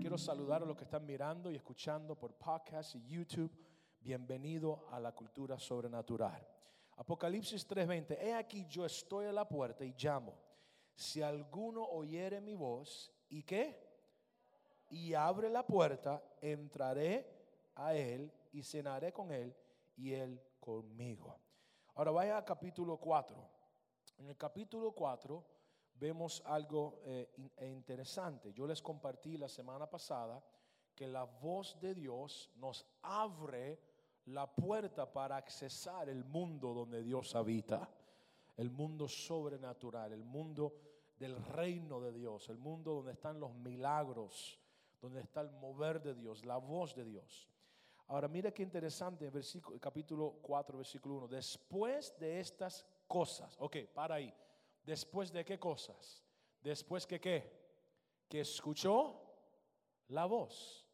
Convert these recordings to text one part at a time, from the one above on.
Quiero saludar a los que están mirando y escuchando por podcast y YouTube. Bienvenido a la cultura sobrenatural. Apocalipsis 3:20. He aquí yo estoy a la puerta y llamo. Si alguno oyere mi voz y qué? Y abre la puerta, entraré a él y cenaré con él y él conmigo. Ahora vaya a capítulo 4. En el capítulo 4 vemos algo eh, e interesante. Yo les compartí la semana pasada que la voz de Dios nos abre la puerta para accesar el mundo donde Dios habita, el mundo sobrenatural, el mundo del reino de Dios, el mundo donde están los milagros, donde está el mover de Dios, la voz de Dios. Ahora mira qué interesante, versículo, capítulo 4, versículo 1. Después de estas cosas, ok, para ahí. Después de qué cosas? Después que qué? Que escuchó la voz.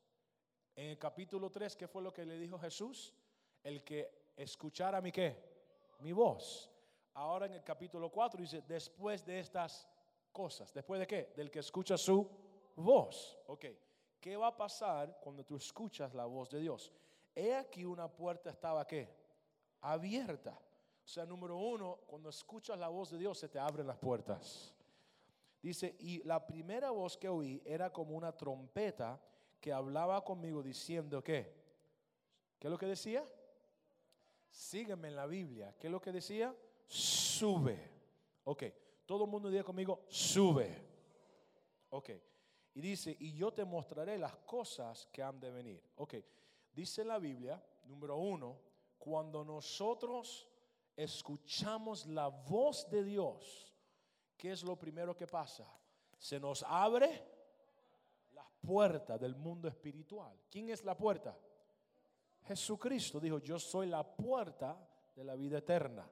En el capítulo 3, ¿qué fue lo que le dijo Jesús? El que escuchara mi qué? Mi voz. Ahora en el capítulo 4 dice, después de estas cosas. ¿Después de qué? Del que escucha su voz. Ok. ¿Qué va a pasar cuando tú escuchas la voz de Dios? He aquí una puerta estaba qué? Abierta. O sea, número uno, cuando escuchas la voz de Dios se te abren las puertas. Dice, y la primera voz que oí era como una trompeta que hablaba conmigo diciendo que, ¿qué es lo que decía? Sígueme en la Biblia. ¿Qué es lo que decía? Sube. Ok, todo el mundo diga conmigo, sube. Ok. Y dice, y yo te mostraré las cosas que han de venir. Ok, dice la Biblia, número uno, cuando nosotros escuchamos la voz de Dios, ¿qué es lo primero que pasa? Se nos abre las puertas del mundo espiritual. ¿Quién es la puerta? Jesucristo dijo, yo soy la puerta de la vida eterna.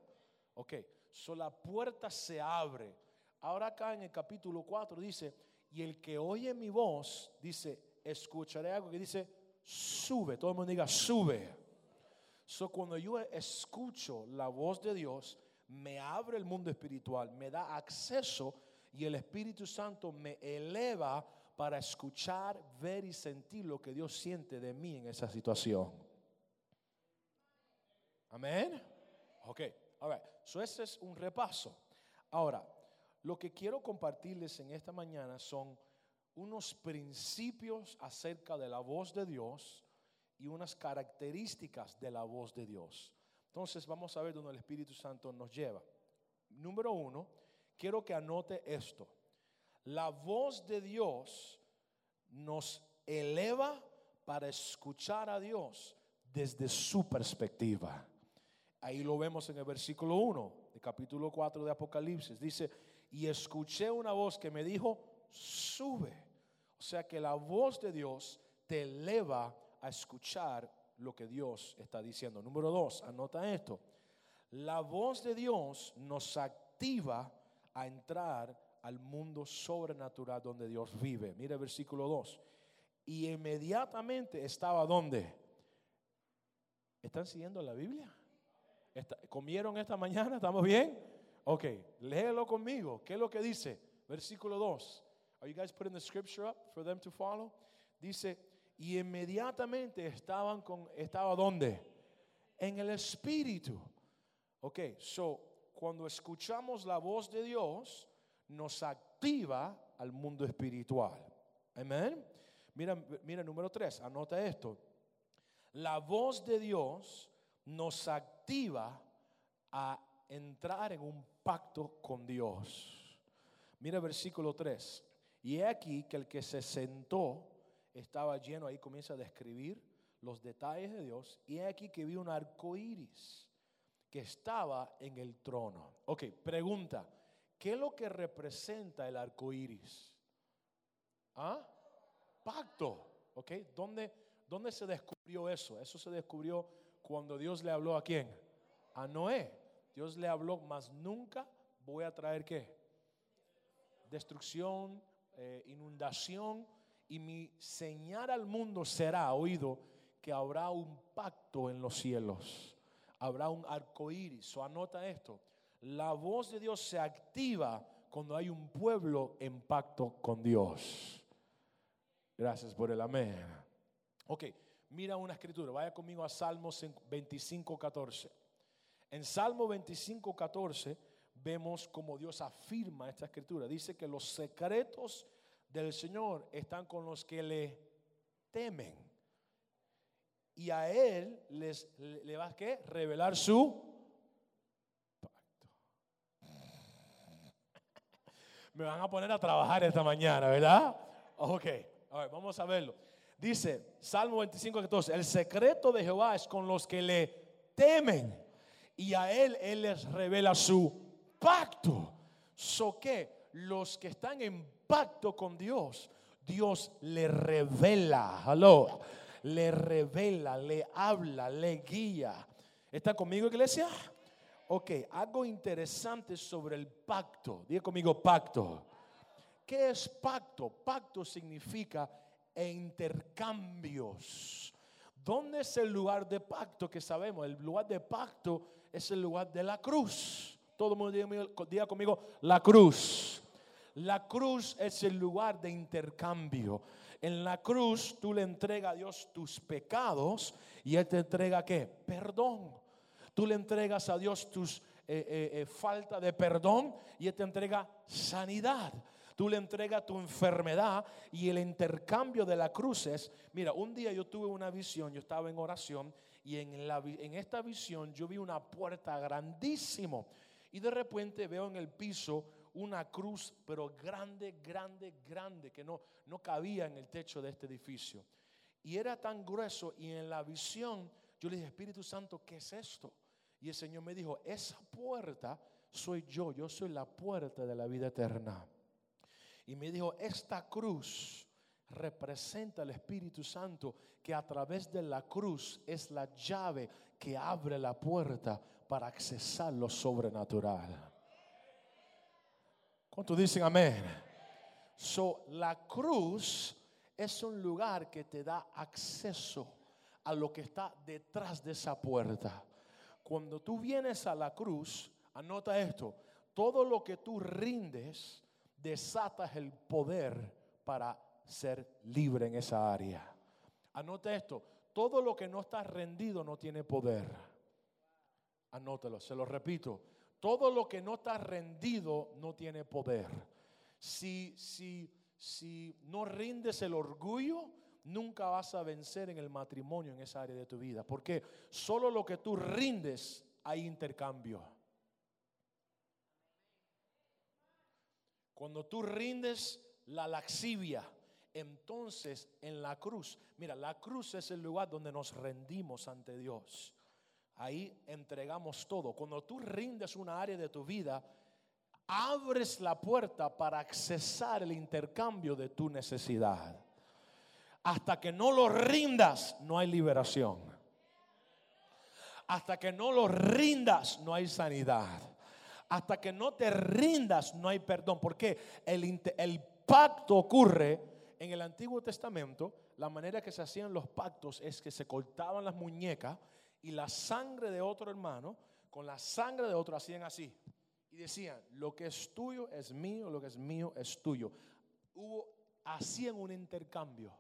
Ok, so la puerta se abre. Ahora acá en el capítulo 4 dice, y el que oye mi voz, dice, escucharé algo que dice, sube. Todo el mundo diga, sube. So, cuando yo escucho la voz de Dios, me abre el mundo espiritual, me da acceso y el Espíritu Santo me eleva para escuchar, ver y sentir lo que Dios siente de mí en esa situación. Amén. Ok, all So, ese es un repaso. Ahora, lo que quiero compartirles en esta mañana son unos principios acerca de la voz de Dios y unas características de la voz de Dios. Entonces vamos a ver dónde el Espíritu Santo nos lleva. Número uno, quiero que anote esto. La voz de Dios nos eleva para escuchar a Dios desde su perspectiva. Ahí lo vemos en el versículo 1 del capítulo 4 de Apocalipsis. Dice, y escuché una voz que me dijo, sube. O sea que la voz de Dios te eleva a escuchar lo que Dios está diciendo. Número dos, anota esto. La voz de Dios nos activa a entrar al mundo sobrenatural donde Dios vive. Mire el versículo 2. Y inmediatamente estaba donde. ¿Están siguiendo la Biblia? ¿Comieron esta mañana? ¿Estamos bien? Ok, léelo conmigo. ¿Qué es lo que dice? Versículo 2. Are you guys putting the scripture up for them to follow? Dice, y inmediatamente estaban con, ¿estaba dónde? En el Espíritu. Ok, so, cuando escuchamos la voz de Dios, nos activa al mundo espiritual. Amén. Mira, mira número 3, anota esto. La voz de Dios nos activa a entrar en un pacto con Dios. Mira versículo 3. Y he aquí que el que se sentó estaba lleno, ahí comienza a describir los detalles de Dios. Y aquí que vi un arco iris que estaba en el trono. Ok, pregunta: ¿qué es lo que representa el arco iris? ¿Ah? Pacto. Ok, ¿Dónde, ¿dónde se descubrió eso? Eso se descubrió cuando Dios le habló a quién? A Noé. Dios le habló, mas nunca voy a traer qué? Destrucción, eh, inundación, y mi señal al mundo será oído que habrá un pacto en los cielos, habrá un arco iris. O anota esto: la voz de Dios se activa cuando hay un pueblo en pacto con Dios. Gracias por el amén. Ok, mira una escritura. Vaya conmigo a Salmos 25, 14. En Salmo 25, 14 vemos como Dios afirma esta escritura. Dice que los secretos del Señor están con los que le temen. Y a Él les, le va a revelar su pacto. Me van a poner a trabajar esta mañana, ¿verdad? Ok. A vamos a verlo. Dice Salmo 25, 14, el secreto de Jehová es con los que le temen y a él él les revela su pacto. So que los que están en pacto con Dios, Dios le revela, hello, le revela, le habla, le guía. ¿Está conmigo, iglesia? Ok, algo interesante sobre el pacto. Diga conmigo pacto. ¿Qué es pacto? Pacto significa intercambios. ¿Dónde es el lugar de pacto que sabemos? El lugar de pacto es el lugar de la cruz. Todo el mundo diga, conmigo, la cruz. La cruz es el lugar de intercambio. En la cruz tú le entregas a Dios tus pecados y Él te entrega qué? Perdón. Tú le entregas a Dios tus eh, eh, eh, falta de perdón y Él te entrega sanidad tú le entregas tu enfermedad y el intercambio de la cruz es, mira, un día yo tuve una visión, yo estaba en oración y en, en esta visión yo vi una puerta grandísimo y de repente veo en el piso una cruz, pero grande, grande, grande, que no, no cabía en el techo de este edificio. Y era tan grueso y en la visión yo le dije, Espíritu Santo, ¿qué es esto? Y el Señor me dijo, esa puerta soy yo, yo soy la puerta de la vida eterna. Y me dijo, esta cruz representa el Espíritu Santo que a través de la cruz es la llave que abre la puerta para accesar lo sobrenatural. ¿Cuántos dicen amén? So, la cruz es un lugar que te da acceso a lo que está detrás de esa puerta. Cuando tú vienes a la cruz, anota esto, todo lo que tú rindes, desatas el poder para ser libre en esa área. Anote esto, todo lo que no está rendido no tiene poder. Anótelo, se lo repito, todo lo que no está rendido no tiene poder. Si, si, si no rindes el orgullo, nunca vas a vencer en el matrimonio en esa área de tu vida. Porque solo lo que tú rindes hay intercambio. Cuando tú rindes la laxivia, entonces en la cruz, mira, la cruz es el lugar donde nos rendimos ante Dios. Ahí entregamos todo. Cuando tú rindes una área de tu vida, abres la puerta para accesar el intercambio de tu necesidad. Hasta que no lo rindas, no hay liberación. Hasta que no lo rindas, no hay sanidad. Hasta que no te rindas, no hay perdón. Porque el, el pacto ocurre en el Antiguo Testamento. La manera que se hacían los pactos es que se cortaban las muñecas y la sangre de otro hermano con la sangre de otro hacían así. Y decían, lo que es tuyo es mío, lo que es mío es tuyo. Hubo, hacían un intercambio.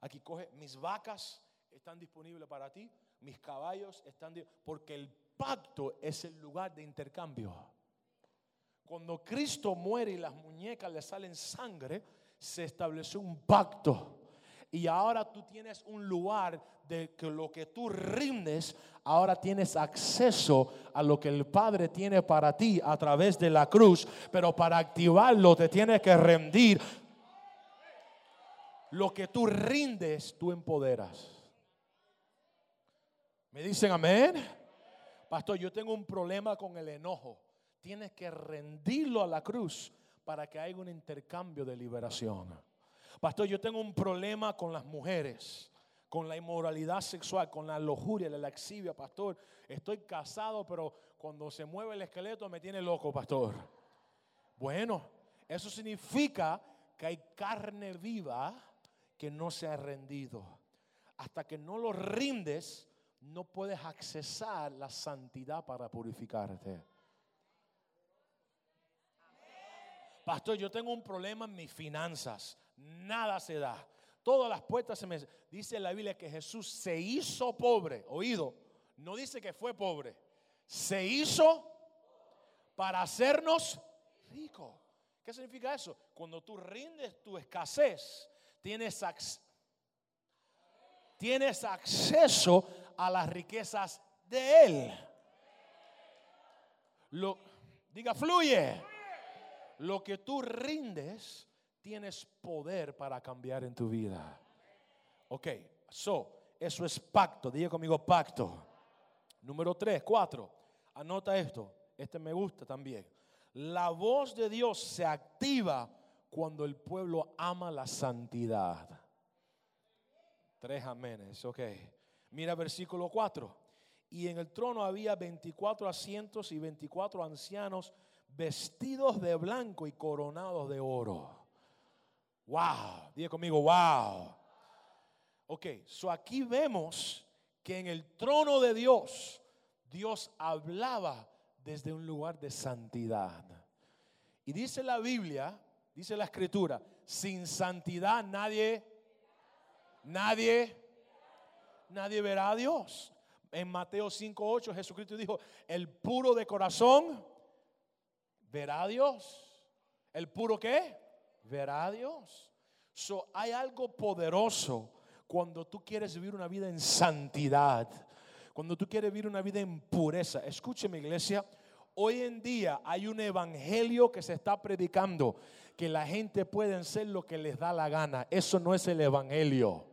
Aquí coge, mis vacas están disponibles para ti, mis caballos están, porque el pacto es el lugar de intercambio. Cuando Cristo muere y las muñecas le salen sangre, se estableció un pacto. Y ahora tú tienes un lugar de que lo que tú rindes, ahora tienes acceso a lo que el Padre tiene para ti a través de la cruz. Pero para activarlo te tienes que rendir. Lo que tú rindes, tú empoderas. ¿Me dicen amén? Pastor, yo tengo un problema con el enojo tienes que rendirlo a la cruz para que haya un intercambio de liberación. Pastor, yo tengo un problema con las mujeres, con la inmoralidad sexual, con la lujuria, la laxivia, pastor. Estoy casado, pero cuando se mueve el esqueleto me tiene loco, pastor. Bueno, eso significa que hay carne viva que no se ha rendido. Hasta que no lo rindes, no puedes accesar la santidad para purificarte. Pastor, yo tengo un problema en mis finanzas. Nada se da. Todas las puertas se me... Dice la Biblia que Jesús se hizo pobre. Oído, no dice que fue pobre. Se hizo para hacernos ricos. ¿Qué significa eso? Cuando tú rindes tu escasez, tienes, tienes acceso a las riquezas de Él. Lo, diga, fluye. Lo que tú rindes, tienes poder para cambiar en tu vida. Ok, so, eso es pacto. Diga conmigo pacto. Número tres, cuatro. Anota esto. Este me gusta también. La voz de Dios se activa cuando el pueblo ama la santidad. Tres amenes, ok. Mira versículo 4. Y en el trono había 24 asientos y 24 ancianos vestidos de blanco y coronados de oro. Wow, diga conmigo, wow. Ok, so aquí vemos que en el trono de Dios, Dios hablaba desde un lugar de santidad. Y dice la Biblia, dice la escritura, sin santidad nadie, nadie, nadie verá a Dios. En Mateo 5.8 Jesucristo dijo, el puro de corazón verá a Dios. ¿El puro qué? Verá a Dios. So, hay algo poderoso cuando tú quieres vivir una vida en santidad, cuando tú quieres vivir una vida en pureza. Escúcheme iglesia, hoy en día hay un evangelio que se está predicando, que la gente puede ser lo que les da la gana. Eso no es el evangelio.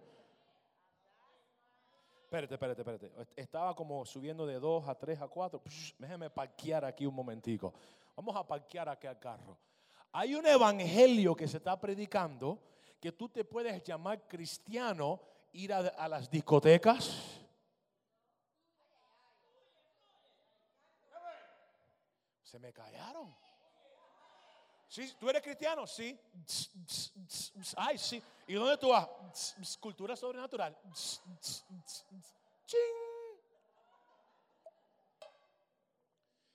Espérate, espérate, espérate. Estaba como subiendo de 2 a 3 a 4. Déjeme parquear aquí un momentico. Vamos a parquear aquí al carro. Hay un evangelio que se está predicando que tú te puedes llamar cristiano, ir a, las discotecas. Se me callaron. ¿Sí? ¿Tú eres cristiano? Sí. Ay, sí. ¿Y dónde tú vas? Cultura sobrenatural.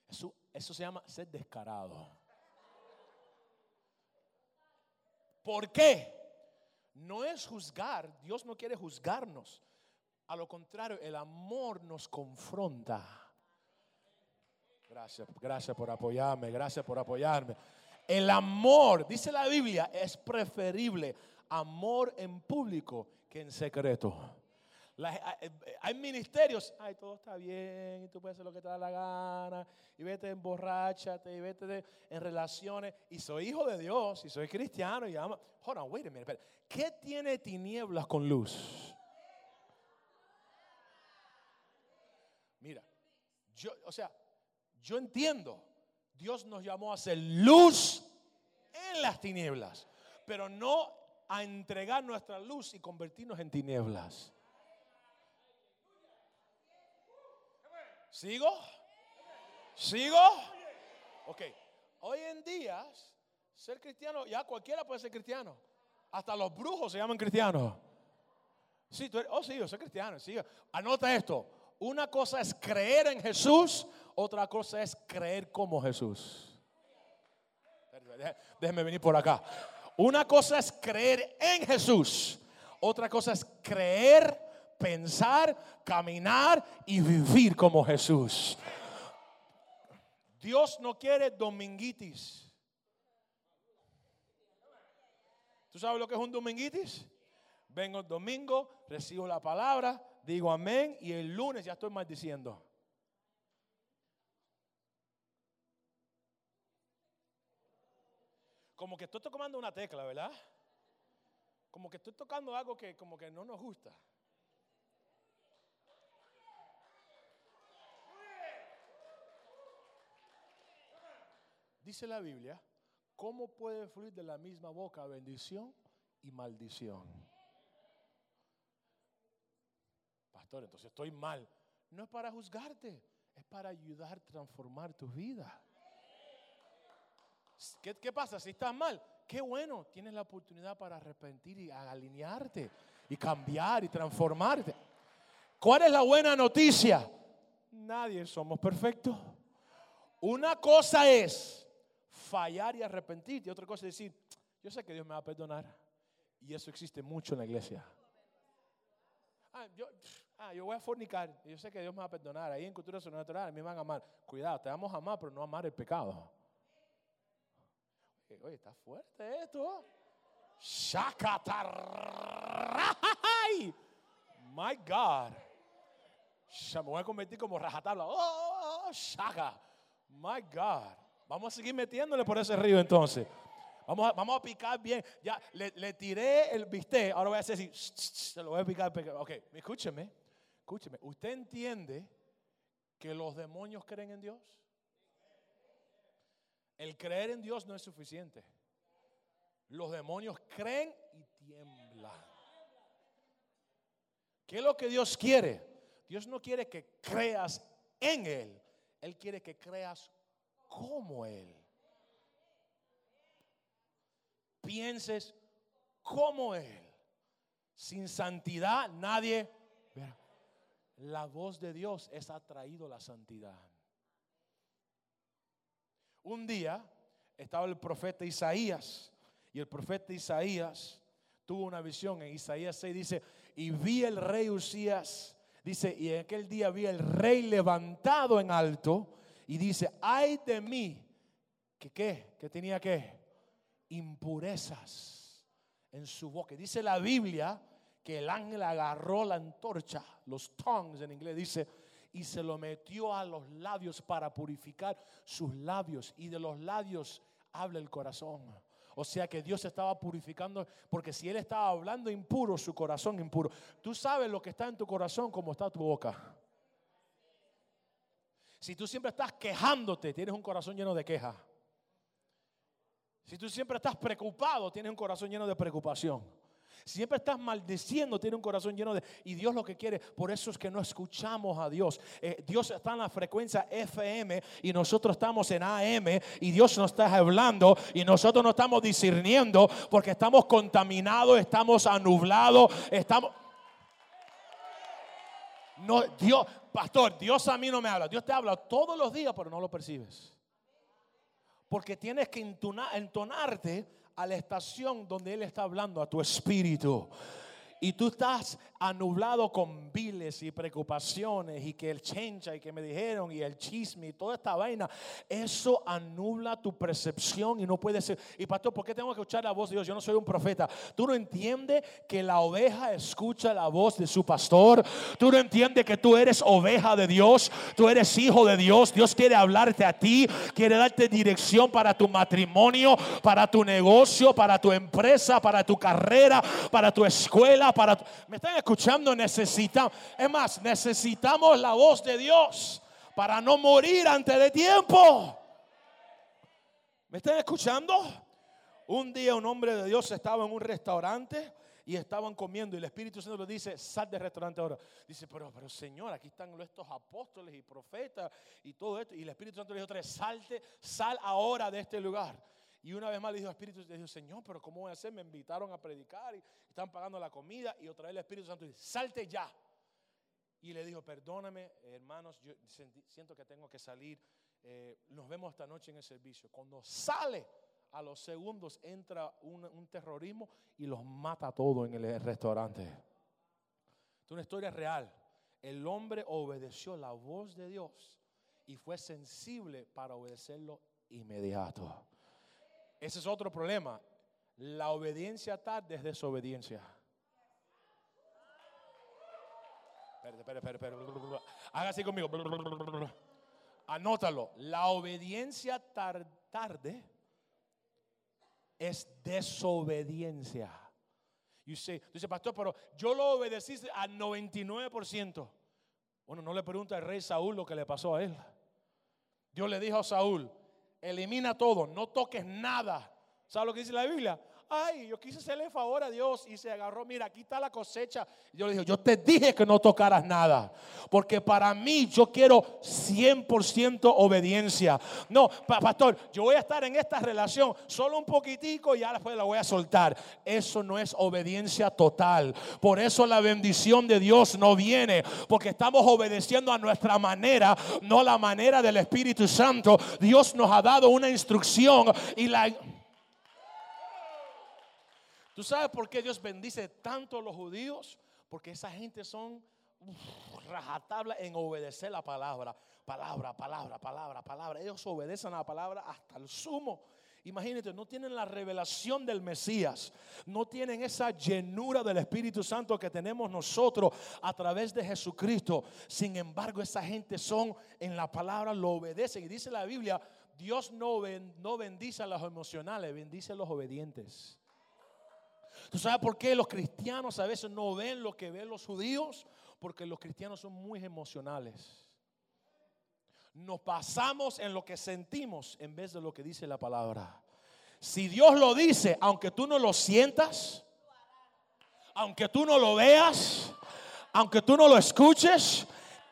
Eso, eso se llama ser descarado. ¿Por qué? No es juzgar, Dios no quiere juzgarnos. A lo contrario, el amor nos confronta. Gracias, gracias por apoyarme, gracias por apoyarme. El amor, dice la Biblia, es preferible amor en público que en secreto. Eh, hay ministerios, ay, todo está bien, y tú puedes hacer lo que te da la gana, y vete emborráchate, y vete en relaciones, y soy hijo de Dios, y soy cristiano, y ama. Hold wait a minute, ¿qué tiene tinieblas con luz? Mira, yo, o sea, yo entiendo, Dios nos llamó a ser luz en las tinieblas, pero no a entregar nuestra luz y convertirnos en tinieblas. ¿Sigo? ¿Sigo? Ok. Hoy en día, ser cristiano, ya cualquiera puede ser cristiano. Hasta los brujos se llaman cristianos. Sí, tú oh, sí, yo soy cristiano. Sí. Anota esto. Una cosa es creer en Jesús, otra cosa es creer como Jesús. Déjenme venir por acá. Una cosa es creer en Jesús, otra cosa es creer pensar, caminar y vivir como Jesús. Dios no quiere dominguitis. ¿Tú sabes lo que es un dominguitis? Vengo el domingo, recibo la palabra, digo amén y el lunes ya estoy maldiciendo. Como que estoy tocando una tecla, ¿verdad? Como que estoy tocando algo que como que no nos gusta. Dice la Biblia, ¿cómo puede fluir de la misma boca bendición y maldición? Pastor, entonces estoy mal. No es para juzgarte, es para ayudar a transformar tu vida. ¿Qué, ¿Qué, pasa? Si estás mal, qué bueno, tienes la oportunidad para arrepentir y alinearte y cambiar y transformarte. ¿Cuál es la buena noticia? Nadie somos perfectos. Una cosa es fallar y arrepentirte. Y otra cosa es decir, yo sé que Dios me va a perdonar. Y eso existe mucho en la iglesia. Ah, yo, ah, yo voy a fornicar. Yo sé que Dios me va a perdonar. Ahí en cultura sobrenatural me van a amar. Cuidado, te vamos a amar, pero no amar el pecado. Oye, está fuerte esto. Shakatar. My God. Me voy a convertir como rajatabla. Oh, oh, oh, shaka. My God. Vamos a seguir metiéndole por ese río entonces. Vamos a, picar bien. Ya le, tiré el bistec. Ahora voy a hacer así. Se lo voy a picar. Ok, escúcheme. Escúcheme. ¿Usted entiende que los demonios creen en Dios? El creer en Dios no es suficiente. Los demonios creen y tiemblan. ¿Qué es lo que Dios quiere? Dios no quiere que creas en Él. Él quiere que creas como Él. Pienses como Él. Sin santidad nadie... La voz de Dios es atraído la santidad. Un día estaba el profeta Isaías y el profeta Isaías tuvo una visión en Isaías 6 dice, y vi el rey Usías, dice, y en aquel día vi el rey levantado en alto y dice, ay de mí, que qué, que tenía que impurezas en su boca. Dice la Biblia que el ángel agarró la antorcha, los tongues en inglés dice, y se lo metió a los labios para purificar sus labios. Y de los labios habla el corazón. O sea que Dios estaba purificando, porque si Él estaba hablando impuro, su corazón impuro. Tú sabes lo que está en tu corazón como está tu boca. Si tú siempre estás quejándote, tienes un corazón lleno de queja. Si tú siempre estás preocupado, tienes un corazón lleno de preocupación. Siempre estás maldiciendo, tiene un corazón lleno de... Y Dios lo que quiere, por eso es que no escuchamos a Dios. Eh, Dios está en la frecuencia FM y nosotros estamos en AM y Dios nos está hablando y nosotros no estamos discerniendo porque estamos contaminados, estamos anublados, estamos... No, Dios, pastor, Dios a mí no me habla. Dios te habla todos los días, pero no lo percibes. Porque tienes que entonarte a la estación donde Él está hablando a tu espíritu y tú estás anublado con viles y preocupaciones y que el chencha y que me dijeron y el chisme y toda esta vaina, eso anula tu percepción y no puede ser. Y pastor, ¿por qué tengo que escuchar la voz de Dios? Yo no soy un profeta. Tú no entiendes que la oveja escucha la voz de su pastor. Tú no entiendes que tú eres oveja de Dios. Tú eres hijo de Dios. Dios quiere hablarte a ti, quiere darte dirección para tu matrimonio, para tu negocio, para tu empresa, para tu carrera, para tu escuela ¿Me están escuchando? Necesitamos, es más, necesitamos la voz de Dios para no morir antes de tiempo. ¿Me están escuchando? Un día un hombre de Dios estaba en un restaurante y estaban comiendo y el Espíritu Santo le dice, sal del restaurante ahora. Dice, pero, pero Señor, aquí están estos apóstoles y profetas y todo esto. Y el Espíritu Santo le dijo otra salte, sal ahora de este lugar. Y una vez más le dijo al Espíritu, le Señor, pero ¿cómo voy a hacer? Me invitaron a predicar y están pagando la comida. Y otra vez el Espíritu Santo dice, salte ya. Y le dijo, perdóname, hermanos, yo siento que tengo que salir. Eh, nos vemos esta noche en el servicio. Cuando sale, a los segundos entra un, terrorismo y los mata a todos en el restaurante. Es una historia real. El hombre obedeció la voz de Dios y fue sensible para obedecerlo inmediato. Ese es otro problema. La obediencia tarde es desobediencia. Espera, espera, espera. Haga así conmigo. Anótalo. La obediencia tarde es desobediencia. Y usted dice, pastor, pero yo lo obedecí al 99%. Bueno, no le pregunta al rey Saúl lo que le pasó a él. Dios le dijo a Saúl, elimina todo, no toques nada. ¿Sabe lo que dice la Biblia? Ay, yo quise hacerle favor a Dios y se agarró, mira, aquí está la cosecha. Yo le dije, yo te dije que no tocaras nada, porque para mí yo quiero 100% obediencia. No, pastor, yo voy a estar en esta relación solo un poquitico y ya después la voy a soltar. Eso no es obediencia total. Por eso la bendición de Dios no viene, porque estamos obedeciendo a nuestra manera, no la manera del Espíritu Santo. Dios nos ha dado una instrucción y la ¿Tú sabes por qué Dios bendice tanto a los judíos? Porque esa gente son rajatabla en obedecer la palabra. Palabra, palabra, palabra, palabra. Ellos obedecen a la palabra hasta el sumo. Imagínate, no tienen la revelación del Mesías, no tienen esa llenura del Espíritu Santo que tenemos nosotros a través de Jesucristo. Sin embargo, esa gente son en la palabra, lo obedecen. Y dice la Biblia, Dios no, no bendice a los emocionales, bendice a los obedientes. ¿Tú sabes por qué los cristianos a veces no ven lo que ven los judíos? Porque los cristianos son muy emocionales. Nos pasamos en lo que sentimos en vez de lo que dice la palabra. Si Dios lo dice, aunque tú no lo sientas, aunque tú no lo veas, aunque tú no lo escuches,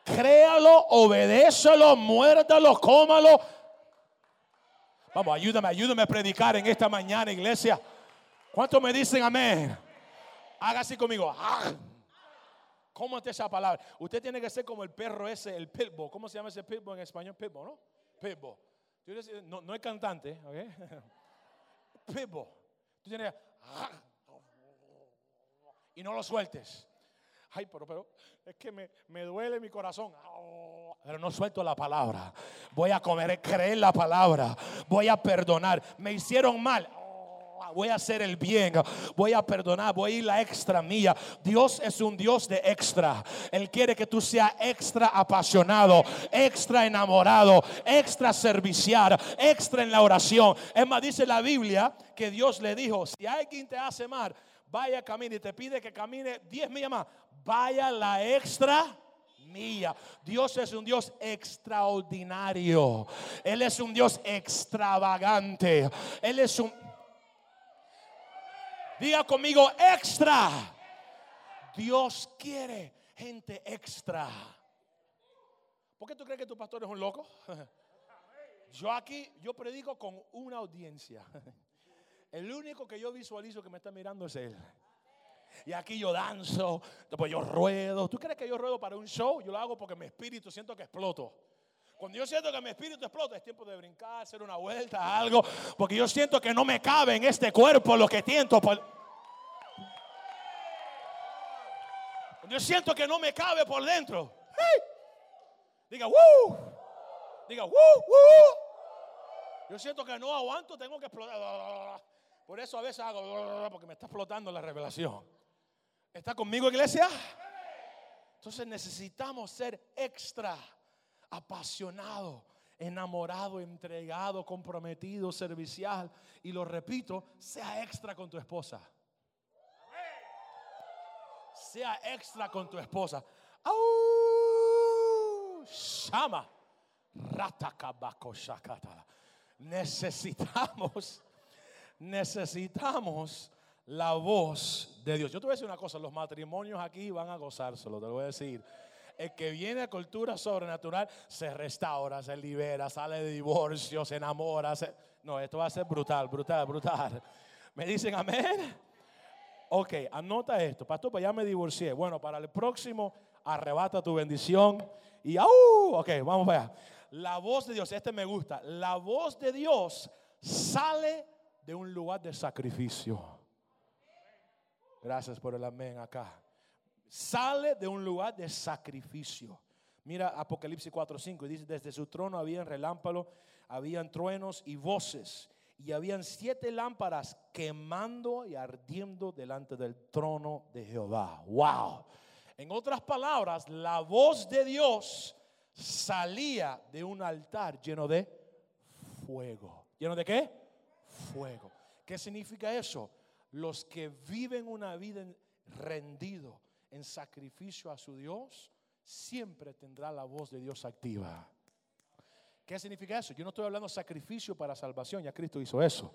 créalo, obedécelo, muérdalo, cómalo. Vamos, ayúdame, ayúdame a predicar en esta mañana, iglesia. ¿Cuántos me dicen amén? Haga así conmigo. Ah. ¿Cómo es esa palabra? Usted tiene que ser como el perro ese, el pitbull. ¿Cómo se llama ese pitbull en español? Pitbull, ¿no? Pitbull. No, no es cantante, ¿ok? Pitbull. Tú tienes que... Ah. Y no lo sueltes. Ay, pero, pero es que me, me duele mi corazón. Pero no suelto la palabra. Voy a comer, creer la palabra. Voy a perdonar. Me hicieron mal voy a hacer el bien, voy a perdonar, voy a ir la extra mía. Dios es un Dios de extra. Él quiere que tú seas extra apasionado, extra enamorado, extra servicial, extra en la oración. Es más, dice la Biblia que Dios le dijo, si alguien te hace mal, vaya camine y te pide que camine 10 millas más, vaya la extra mía. Dios es un Dios extraordinario. Él es un Dios extravagante. Él es un Diga conmigo extra. Dios quiere gente extra. ¿Por qué tú crees que tu pastor es un loco? Yo aquí, yo predico con una audiencia. El único que yo visualizo que me está mirando es él. Y aquí yo danzo, después yo ruedo. ¿Tú crees que yo ruedo para un show? Yo lo hago porque mi espíritu siento que exploto. Cuando yo siento que mi espíritu explota, es tiempo de brincar, hacer una vuelta, algo. Porque yo siento que no me cabe en este cuerpo lo que siento. Yo siento que no me cabe por dentro. Diga, ¡Woo! Diga, ¡Woo! Yo siento que no aguanto, tengo que explotar. Por eso a veces hago, porque me está explotando la revelación. ¿Está conmigo, iglesia? Entonces necesitamos ser extra apasionado, enamorado, entregado, comprometido, servicial. Y lo repito, sea extra con tu esposa. Sea extra con tu esposa. ¡Au! Shama. Necesitamos, necesitamos la voz de Dios. Yo te voy a decir una cosa, los matrimonios aquí van a gozárselo, te lo voy a decir el que viene a cultura sobrenatural se restaura, se libera, sale de divorcio, se enamora. No, esto va a ser brutal, brutal, brutal. ¿Me dicen amén? Ok, anota esto. Pastor, pues ya me divorcié. Bueno, para el próximo, arrebata tu bendición. Y ¡au! Ok, vamos allá. La voz de Dios, este me gusta. La voz de Dios sale de un lugar de sacrificio. Gracias por el amén acá sale de un lugar de sacrificio. Mira Apocalipsis 4:5 y dice, desde su trono habían relámpagos, habían truenos y voces, y habían siete lámparas quemando y ardiendo delante del trono de Jehová. Wow. En otras palabras, la voz de Dios salía de un altar lleno de fuego. ¿Lleno de qué? Fuego. ¿Qué significa eso? Los que viven una vida rendido, en sacrificio a su Dios, siempre tendrá la voz de Dios activa. ¿Qué significa eso? Yo no estoy hablando sacrificio para salvación, ya Cristo hizo eso.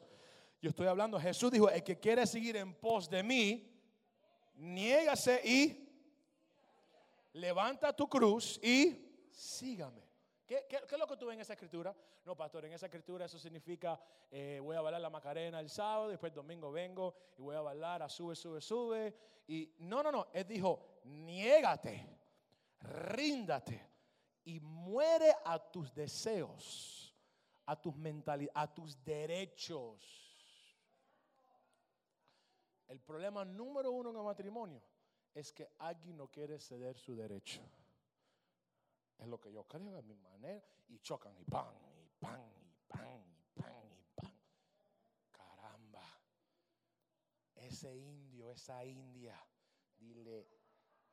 Yo estoy hablando, Jesús dijo, el que quiere seguir en pos de mí, niégase y levanta tu cruz y sígame. ¿Qué, es lo que tú ves en esa escritura? No, pastor, en esa escritura eso significa eh, voy a bailar la Macarena el sábado, después el domingo vengo y voy a bailar a sube, sube, sube. Y no, no, no, él dijo, niégate, ríndate y muere a tus deseos, a tus mentalidades, a tus derechos. El problema número uno en el matrimonio es que alguien no quiere ceder su derecho. Es lo que yo creo, es mi manera. Y chocan y pan, y pan, y pan, y pan, y pan. Caramba. Ese indio, esa india, dile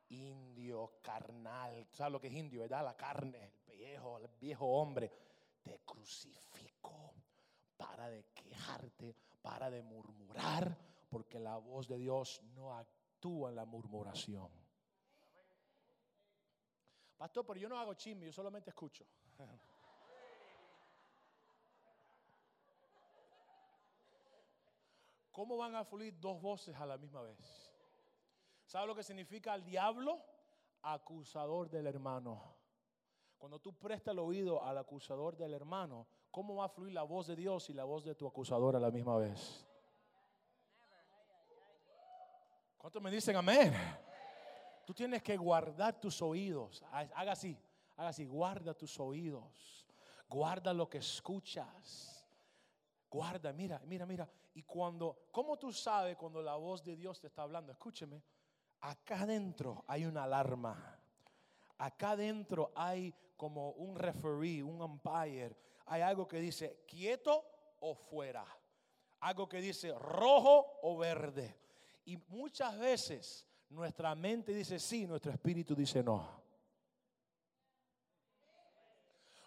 indio carnal. ¿Sabes lo que es indio? ¿Verdad? La carne, el viejo, el viejo hombre. Te crucificó. Para de quejarte, para de murmurar, porque la voz de Dios no actúa en la murmuración. Pastor, pero yo no hago chisme, yo solamente escucho. ¿Cómo van a fluir dos voces a la misma vez? ¿Sabe lo que significa el diablo? Acusador del hermano. Cuando tú prestas el oído al acusador del hermano, ¿cómo va a fluir la voz de Dios y la voz de tu acusador a la misma vez? ¿Cuántos me dicen amén? Tú tienes que guardar tus oídos. Haga así, haga así, guarda tus oídos. Guarda lo que escuchas. Guarda, mira, mira, mira. Y cuando, ¿cómo tú sabes cuando la voz de Dios te está hablando? Escúcheme. Acá adentro hay una alarma. Acá adentro hay como un referee, un umpire. Hay algo que dice quieto o fuera. Algo que dice rojo o verde. Y muchas veces nuestra mente dice sí, nuestro espíritu dice no.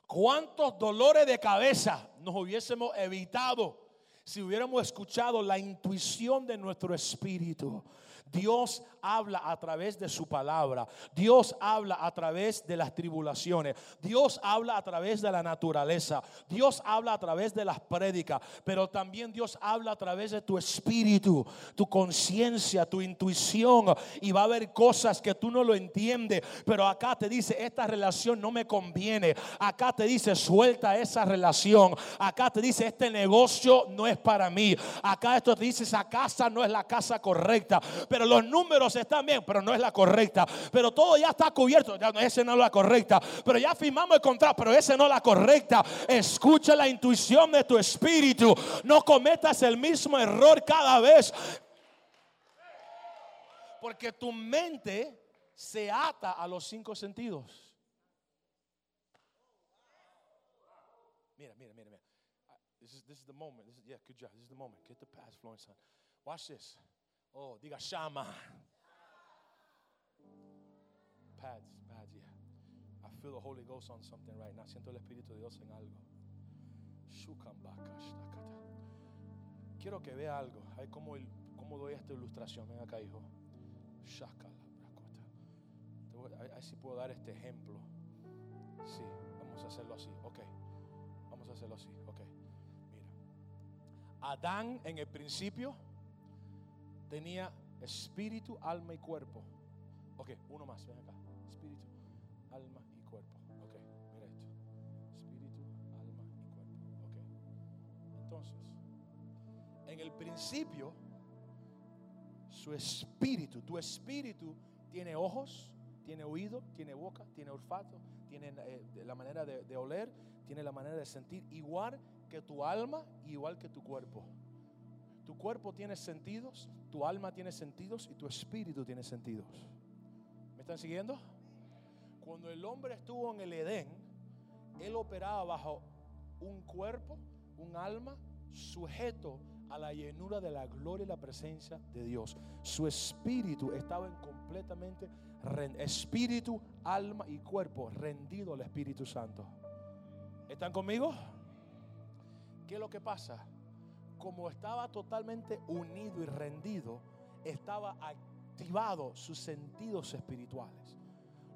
¿Cuántos dolores de cabeza nos hubiésemos evitado si hubiéramos escuchado la intuición de nuestro espíritu? Dios habla a través de su palabra. Dios habla a través de las tribulaciones. Dios habla a través de la naturaleza. Dios habla a través de las prédicas. Pero también Dios habla a través de tu espíritu, tu conciencia, tu intuición. Y va a haber cosas que tú no lo entiendes. Pero acá te dice, esta relación no me conviene. Acá te dice, suelta esa relación. Acá te dice, este negocio no es para mí. Acá esto te dice, esa casa no es la casa correcta. Pero los números están bien, pero no es la correcta. Pero todo ya está cubierto, ya no, ese no es la correcta. Pero ya firmamos el contrato, pero ese no es la correcta. Escucha la intuición de tu espíritu. No cometas el mismo error cada vez. Porque tu mente se ata a los cinco sentidos. Mira, mira, mira, mira. This is, this is the moment. Yeah, good job. This is the moment. Get the past flowing. Watch this. Oh, diga Shama. Pads, pads, yeah. I feel the Holy Ghost on something right now. Siento el Espíritu de Dios en algo. Quiero que vea algo. Hay cómo, cómo doy esta ilustración. Ven acá, hijo. A ver si puedo dar este ejemplo. Sí, vamos a hacerlo así. Ok. Vamos a hacerlo así. Ok. Mira. Adán en el principio tenía espíritu, alma y cuerpo. Ok, uno más, ven acá. Alma y cuerpo. Ok, mira esto. Espíritu, alma y cuerpo. Ok. Entonces, en el principio, su espíritu, tu espíritu tiene ojos, tiene oído, tiene boca, tiene olfato, tiene eh, la manera de, de oler, tiene la manera de sentir, igual que tu alma, igual que tu cuerpo. Tu cuerpo tiene sentidos, tu alma tiene sentidos y tu espíritu tiene sentidos. ¿Me están siguiendo? Cuando el hombre estuvo en el Edén, él operaba bajo un cuerpo, un alma sujeto a la llenura de la gloria y la presencia de Dios. Su espíritu estaba en completamente espíritu, alma y cuerpo rendido al Espíritu Santo. ¿Están conmigo? ¿Qué es lo que pasa? como estaba totalmente unido y rendido, estaba activado sus sentidos espirituales.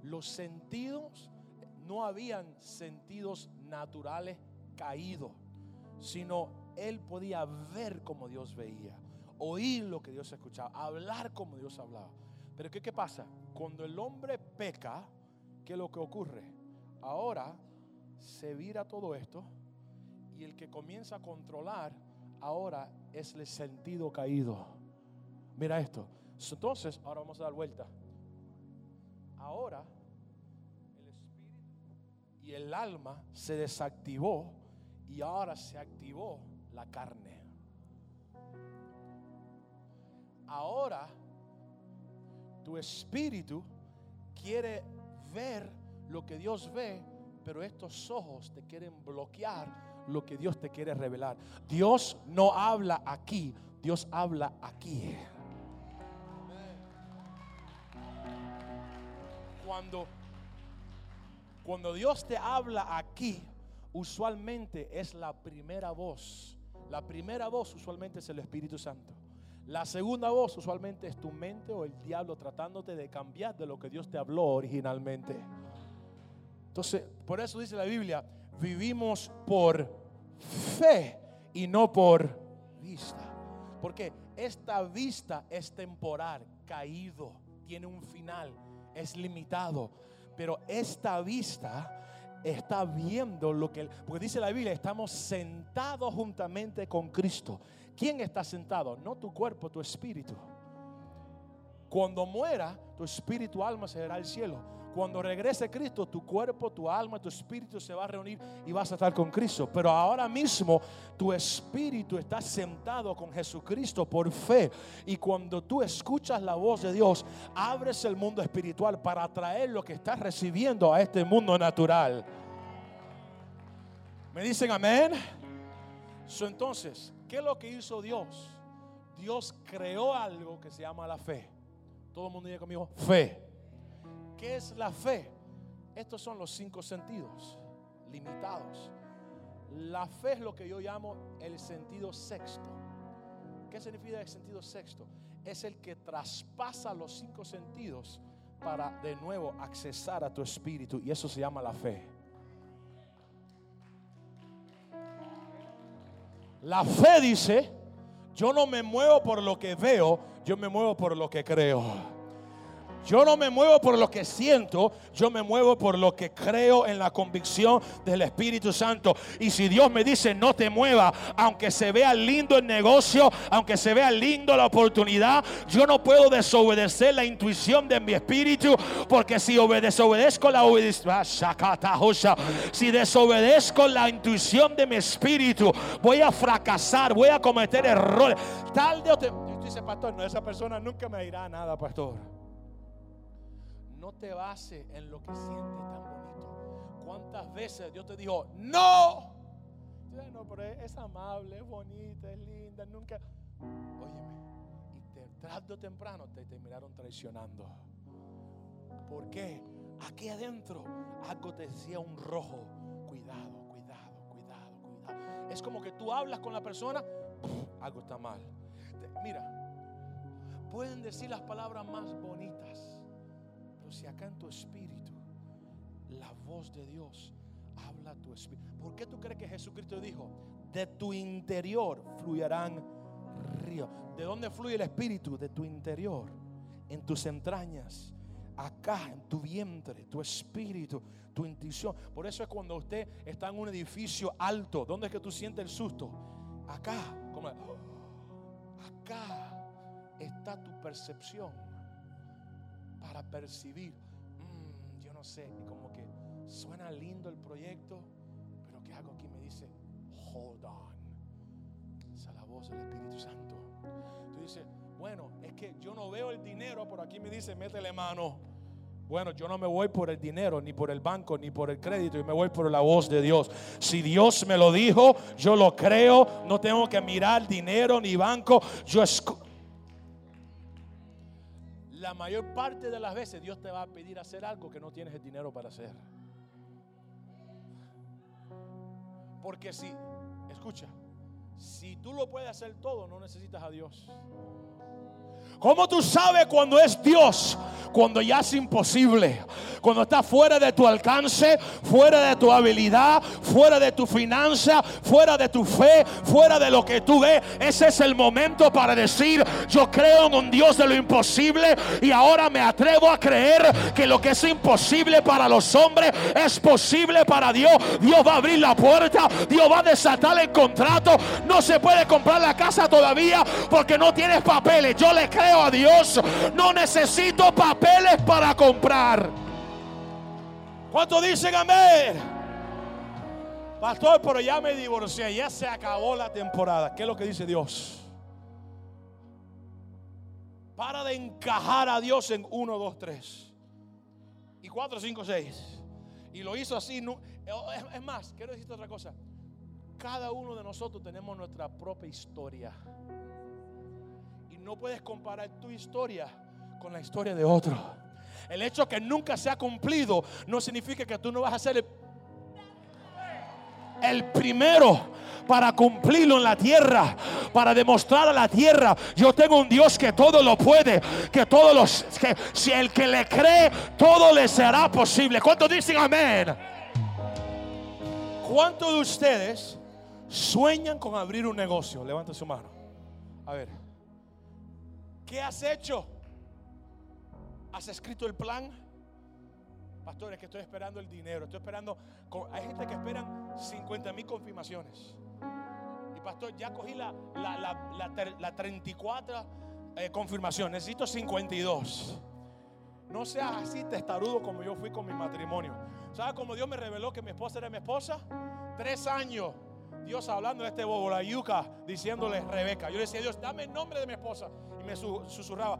Los sentidos no habían sentidos naturales caídos, sino él podía ver como Dios veía, oír lo que Dios escuchaba, hablar como Dios hablaba. Pero ¿qué, qué pasa? Cuando el hombre peca, ¿qué es lo que ocurre? Ahora se vira todo esto y el que comienza a controlar ahora es el sentido caído. Mira esto. Entonces, ahora vamos a dar vuelta. Ahora el espíritu y el alma se desactivó y ahora se activó la carne. Ahora tu espíritu quiere ver lo que Dios ve, pero estos ojos te quieren bloquear lo que Dios te quiere revelar. Dios no habla aquí, Dios habla aquí. Cuando, cuando Dios te habla aquí, usualmente es la primera voz. La primera voz usualmente es el Espíritu Santo. La segunda voz usualmente es tu mente o el diablo tratándote de cambiar de lo que Dios te habló originalmente. Entonces, por eso dice la Biblia, vivimos por fe y no por vista. Porque esta vista es temporal, caído, tiene un final, es limitado. Pero esta vista está viendo lo que... Porque dice la Biblia, estamos sentados juntamente con Cristo. ¿Quién está sentado? No tu cuerpo, tu espíritu. Cuando muera, tu espíritu, alma se irá al cielo. Cuando regrese Cristo, tu cuerpo, tu alma, tu espíritu se va a reunir y vas a estar con Cristo. Pero ahora mismo tu espíritu está sentado con Jesucristo por fe. Y cuando tú escuchas la voz de Dios, abres el mundo espiritual para traer lo que estás recibiendo a este mundo natural. ¿Me dicen amén? entonces, ¿qué es lo que hizo Dios? Dios creó algo que se llama la fe. Todo el mundo dice conmigo, fe. ¿Qué es la fe? Estos son los cinco sentidos limitados. La fe es lo que yo llamo el sentido sexto. ¿Qué significa el sentido sexto? Es el que traspasa los cinco sentidos para de nuevo accesar a tu espíritu y eso se llama la fe. La fe dice, yo no me muevo por lo que veo, yo me muevo por lo que creo. Yo no me muevo por lo que siento, yo me muevo por lo que creo en la convicción del Espíritu Santo. Y si Dios me dice no te mueva, aunque se vea lindo el negocio, aunque se vea lindo la oportunidad, yo no puedo desobedecer la intuición de mi espíritu, porque si desobedezco la ah, si desobedezco la intuición de mi espíritu, voy a fracasar, voy a cometer errores. Tal de dice, pastor, no, esa persona nunca me dirá nada, pastor no te base en lo que sientes tan bonito. ¿Cuántas veces Dios te dijo, no? No, pero es amable, es bonita, es linda, nunca. Óyeme, y tarde o temprano te terminaron traicionando. ¿Por qué? Aquí adentro algo te decía un rojo. Cuidado, cuidado, cuidado, cuidado. Es como que tú hablas con la persona, algo está mal. Mira, pueden decir las palabras más bonitas si acá en tu espíritu la voz de Dios habla tu espíritu. ¿Por qué tú crees que Jesucristo dijo, de tu interior fluirán ríos? ¿De dónde fluye el espíritu? De tu interior, en tus entrañas, acá en tu vientre, tu espíritu, tu intuición. Por eso es cuando usted está en un edificio alto, ¿dónde es que tú sientes el susto? Acá, como acá está tu percepción para percibir. Mm, yo no sé, como que suena lindo el proyecto, pero que hago aquí me dice, hold on. Esa es la voz del Espíritu Santo. Tú dices, bueno, es que yo no veo el dinero, por aquí me dice, métele mano. Bueno, yo no me voy por el dinero, ni por el banco, ni por el crédito, y me voy por la voz de Dios. Si Dios me lo dijo, yo lo creo, no tengo que mirar dinero ni banco. Yo escucho la mayor parte de las veces Dios te va a pedir hacer algo que no tienes el dinero para hacer. Porque si, escucha, si tú lo puedes hacer todo, no necesitas a Dios. ¿Cómo tú sabes cuando es Dios? Cuando ya es imposible. cuando está fuera de tu alcance, fuera de tu habilidad, fuera de tu finanza, fuera de tu fe, fuera de lo que tú ves, ese es el momento para decir, yo creo en un Dios de lo imposible y ahora me atrevo a creer que lo que es imposible para los hombres es posible para Dios. Dios va a abrir la puerta, Dios va a desatar el contrato. No se puede comprar la casa todavía porque no tienes papeles. Yo le creo a Dios, no necesito papeles para comprar. ¿Cuánto dicen amén? Pastor, pero ya me divorcié, ya se acabó la temporada. ¿Qué es lo que dice Dios? Para de encajar a Dios en 1, 2, 3 y 4, 5, 6. Y lo hizo así. Es más, quiero decirte otra cosa. Cada uno de nosotros tenemos nuestra propia historia. No puedes comparar tu historia con la historia de otro. El hecho que nunca se ha cumplido no significa que tú no vas a ser el, primero para cumplirlo en la tierra, para demostrar a la tierra, yo tengo un Dios que todo lo puede, que todos los, que si el que le cree, todo le será posible. ¿Cuántos dicen amén? ¿Cuántos de ustedes sueñan con abrir un negocio? Levanta su mano. A ver, ¿qué has hecho? ¿Has escrito el plan? Pastores, que estoy esperando el dinero. Estoy esperando. Hay gente que esperan 50 mil confirmaciones. Y pastor, ya cogí la, la, 34 eh, confirmación. Necesito 52. No seas así testarudo como yo fui con mi matrimonio. ¿Sabes cómo Dios me reveló que mi esposa era mi esposa? Tres años. Dios hablando de este bobo, la yuca, diciéndole Rebeca. Yo le decía, Dios, dame el nombre de mi esposa. Me susurraba,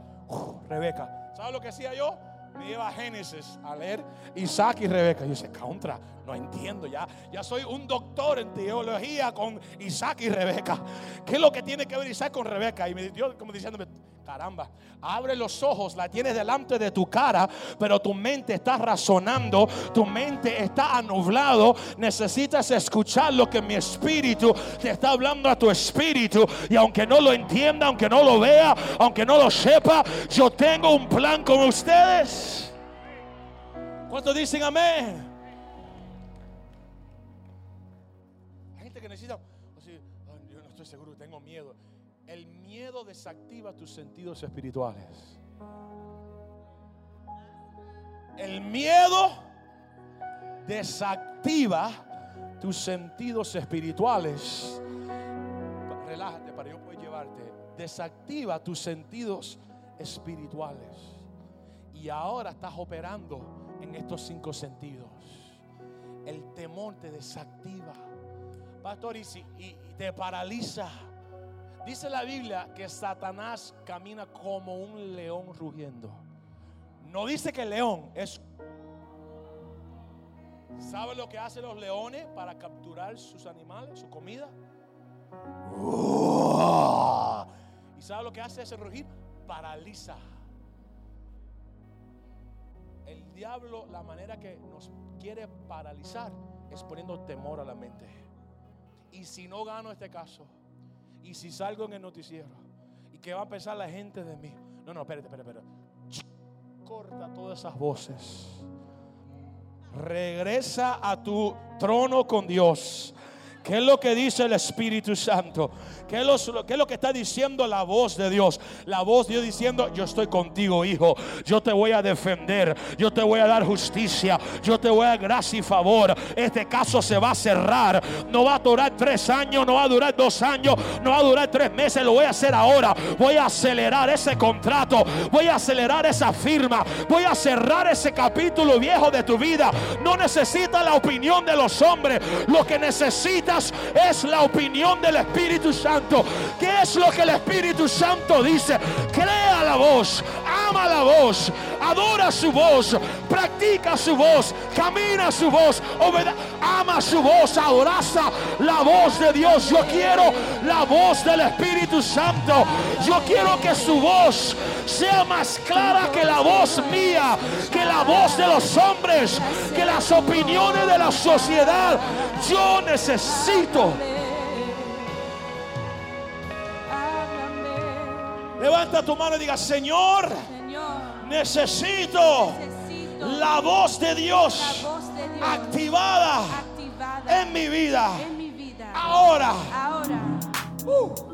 Rebeca. ¿Sabes lo que hacía yo? Me iba a Génesis a leer Isaac y Rebeca. Yo decía, contra, no entiendo ya. Ya soy un doctor en teología con Isaac y Rebeca. ¿Qué es lo que tiene que ver Isaac con Rebeca? Y me dio como diciéndome, Caramba, abre los ojos, la tienes delante de tu cara, pero tu mente está razonando, tu mente está anublado. Necesitas escuchar lo que mi espíritu te está hablando a tu espíritu. Y aunque no lo entienda, aunque no lo vea, aunque no lo sepa, yo tengo un plan con ustedes. ¿Cuántos dicen amén? Desactiva tus sentidos espirituales. El miedo desactiva tus sentidos espirituales. Relájate para yo poder llevarte. Desactiva tus sentidos espirituales. Y ahora estás operando en estos cinco sentidos. El temor te desactiva. Pastor, y, si, y te paraliza Dice la Biblia que Satanás camina como un león rugiendo. No dice que el león es... ¿Sabe lo que hacen los leones para capturar sus animales, su comida? ¿Y sabe lo que hace ese rugir? Paraliza. El diablo, la manera que nos quiere paralizar es poniendo temor a la mente. Y si no gano este caso, y si salgo en el noticiero, ¿y qué va a pensar la gente de mí? No, no, espérate, espérate, espérate. Corta todas esas voces. Regresa a tu trono con Dios. ¿Qué es lo que dice el Espíritu Santo? ¿Qué es, lo, ¿Qué es, lo, que está diciendo la voz de Dios? La voz de Dios diciendo, yo estoy contigo, hijo. Yo te voy a defender. Yo te voy a dar justicia. Yo te voy a dar gracia y favor. Este caso se va a cerrar. No va a durar tres años, no va a durar dos años, no va a durar tres meses. Lo voy a hacer ahora. Voy a acelerar ese contrato. Voy a acelerar esa firma. Voy a cerrar ese capítulo viejo de tu vida. No necesita la opinión de los hombres. Lo que necesita es la opinión del Espíritu Santo. ¿Qué es lo que el Espíritu Santo dice? Crea la voz, ama la voz, adora su voz, practica su voz, camina su voz, ama su voz, abraza la voz de Dios. Yo quiero la voz del Espíritu Santo. Yo quiero que su voz sea más clara que la voz mía, que la voz de los hombres, que las opiniones de la sociedad. Yo necesito. Levanta tu mano y diga, Señor, necesito la voz de Dios la voz de Dios activada activada en mi vida. en mi vida. Ahora. Ahora. Uh.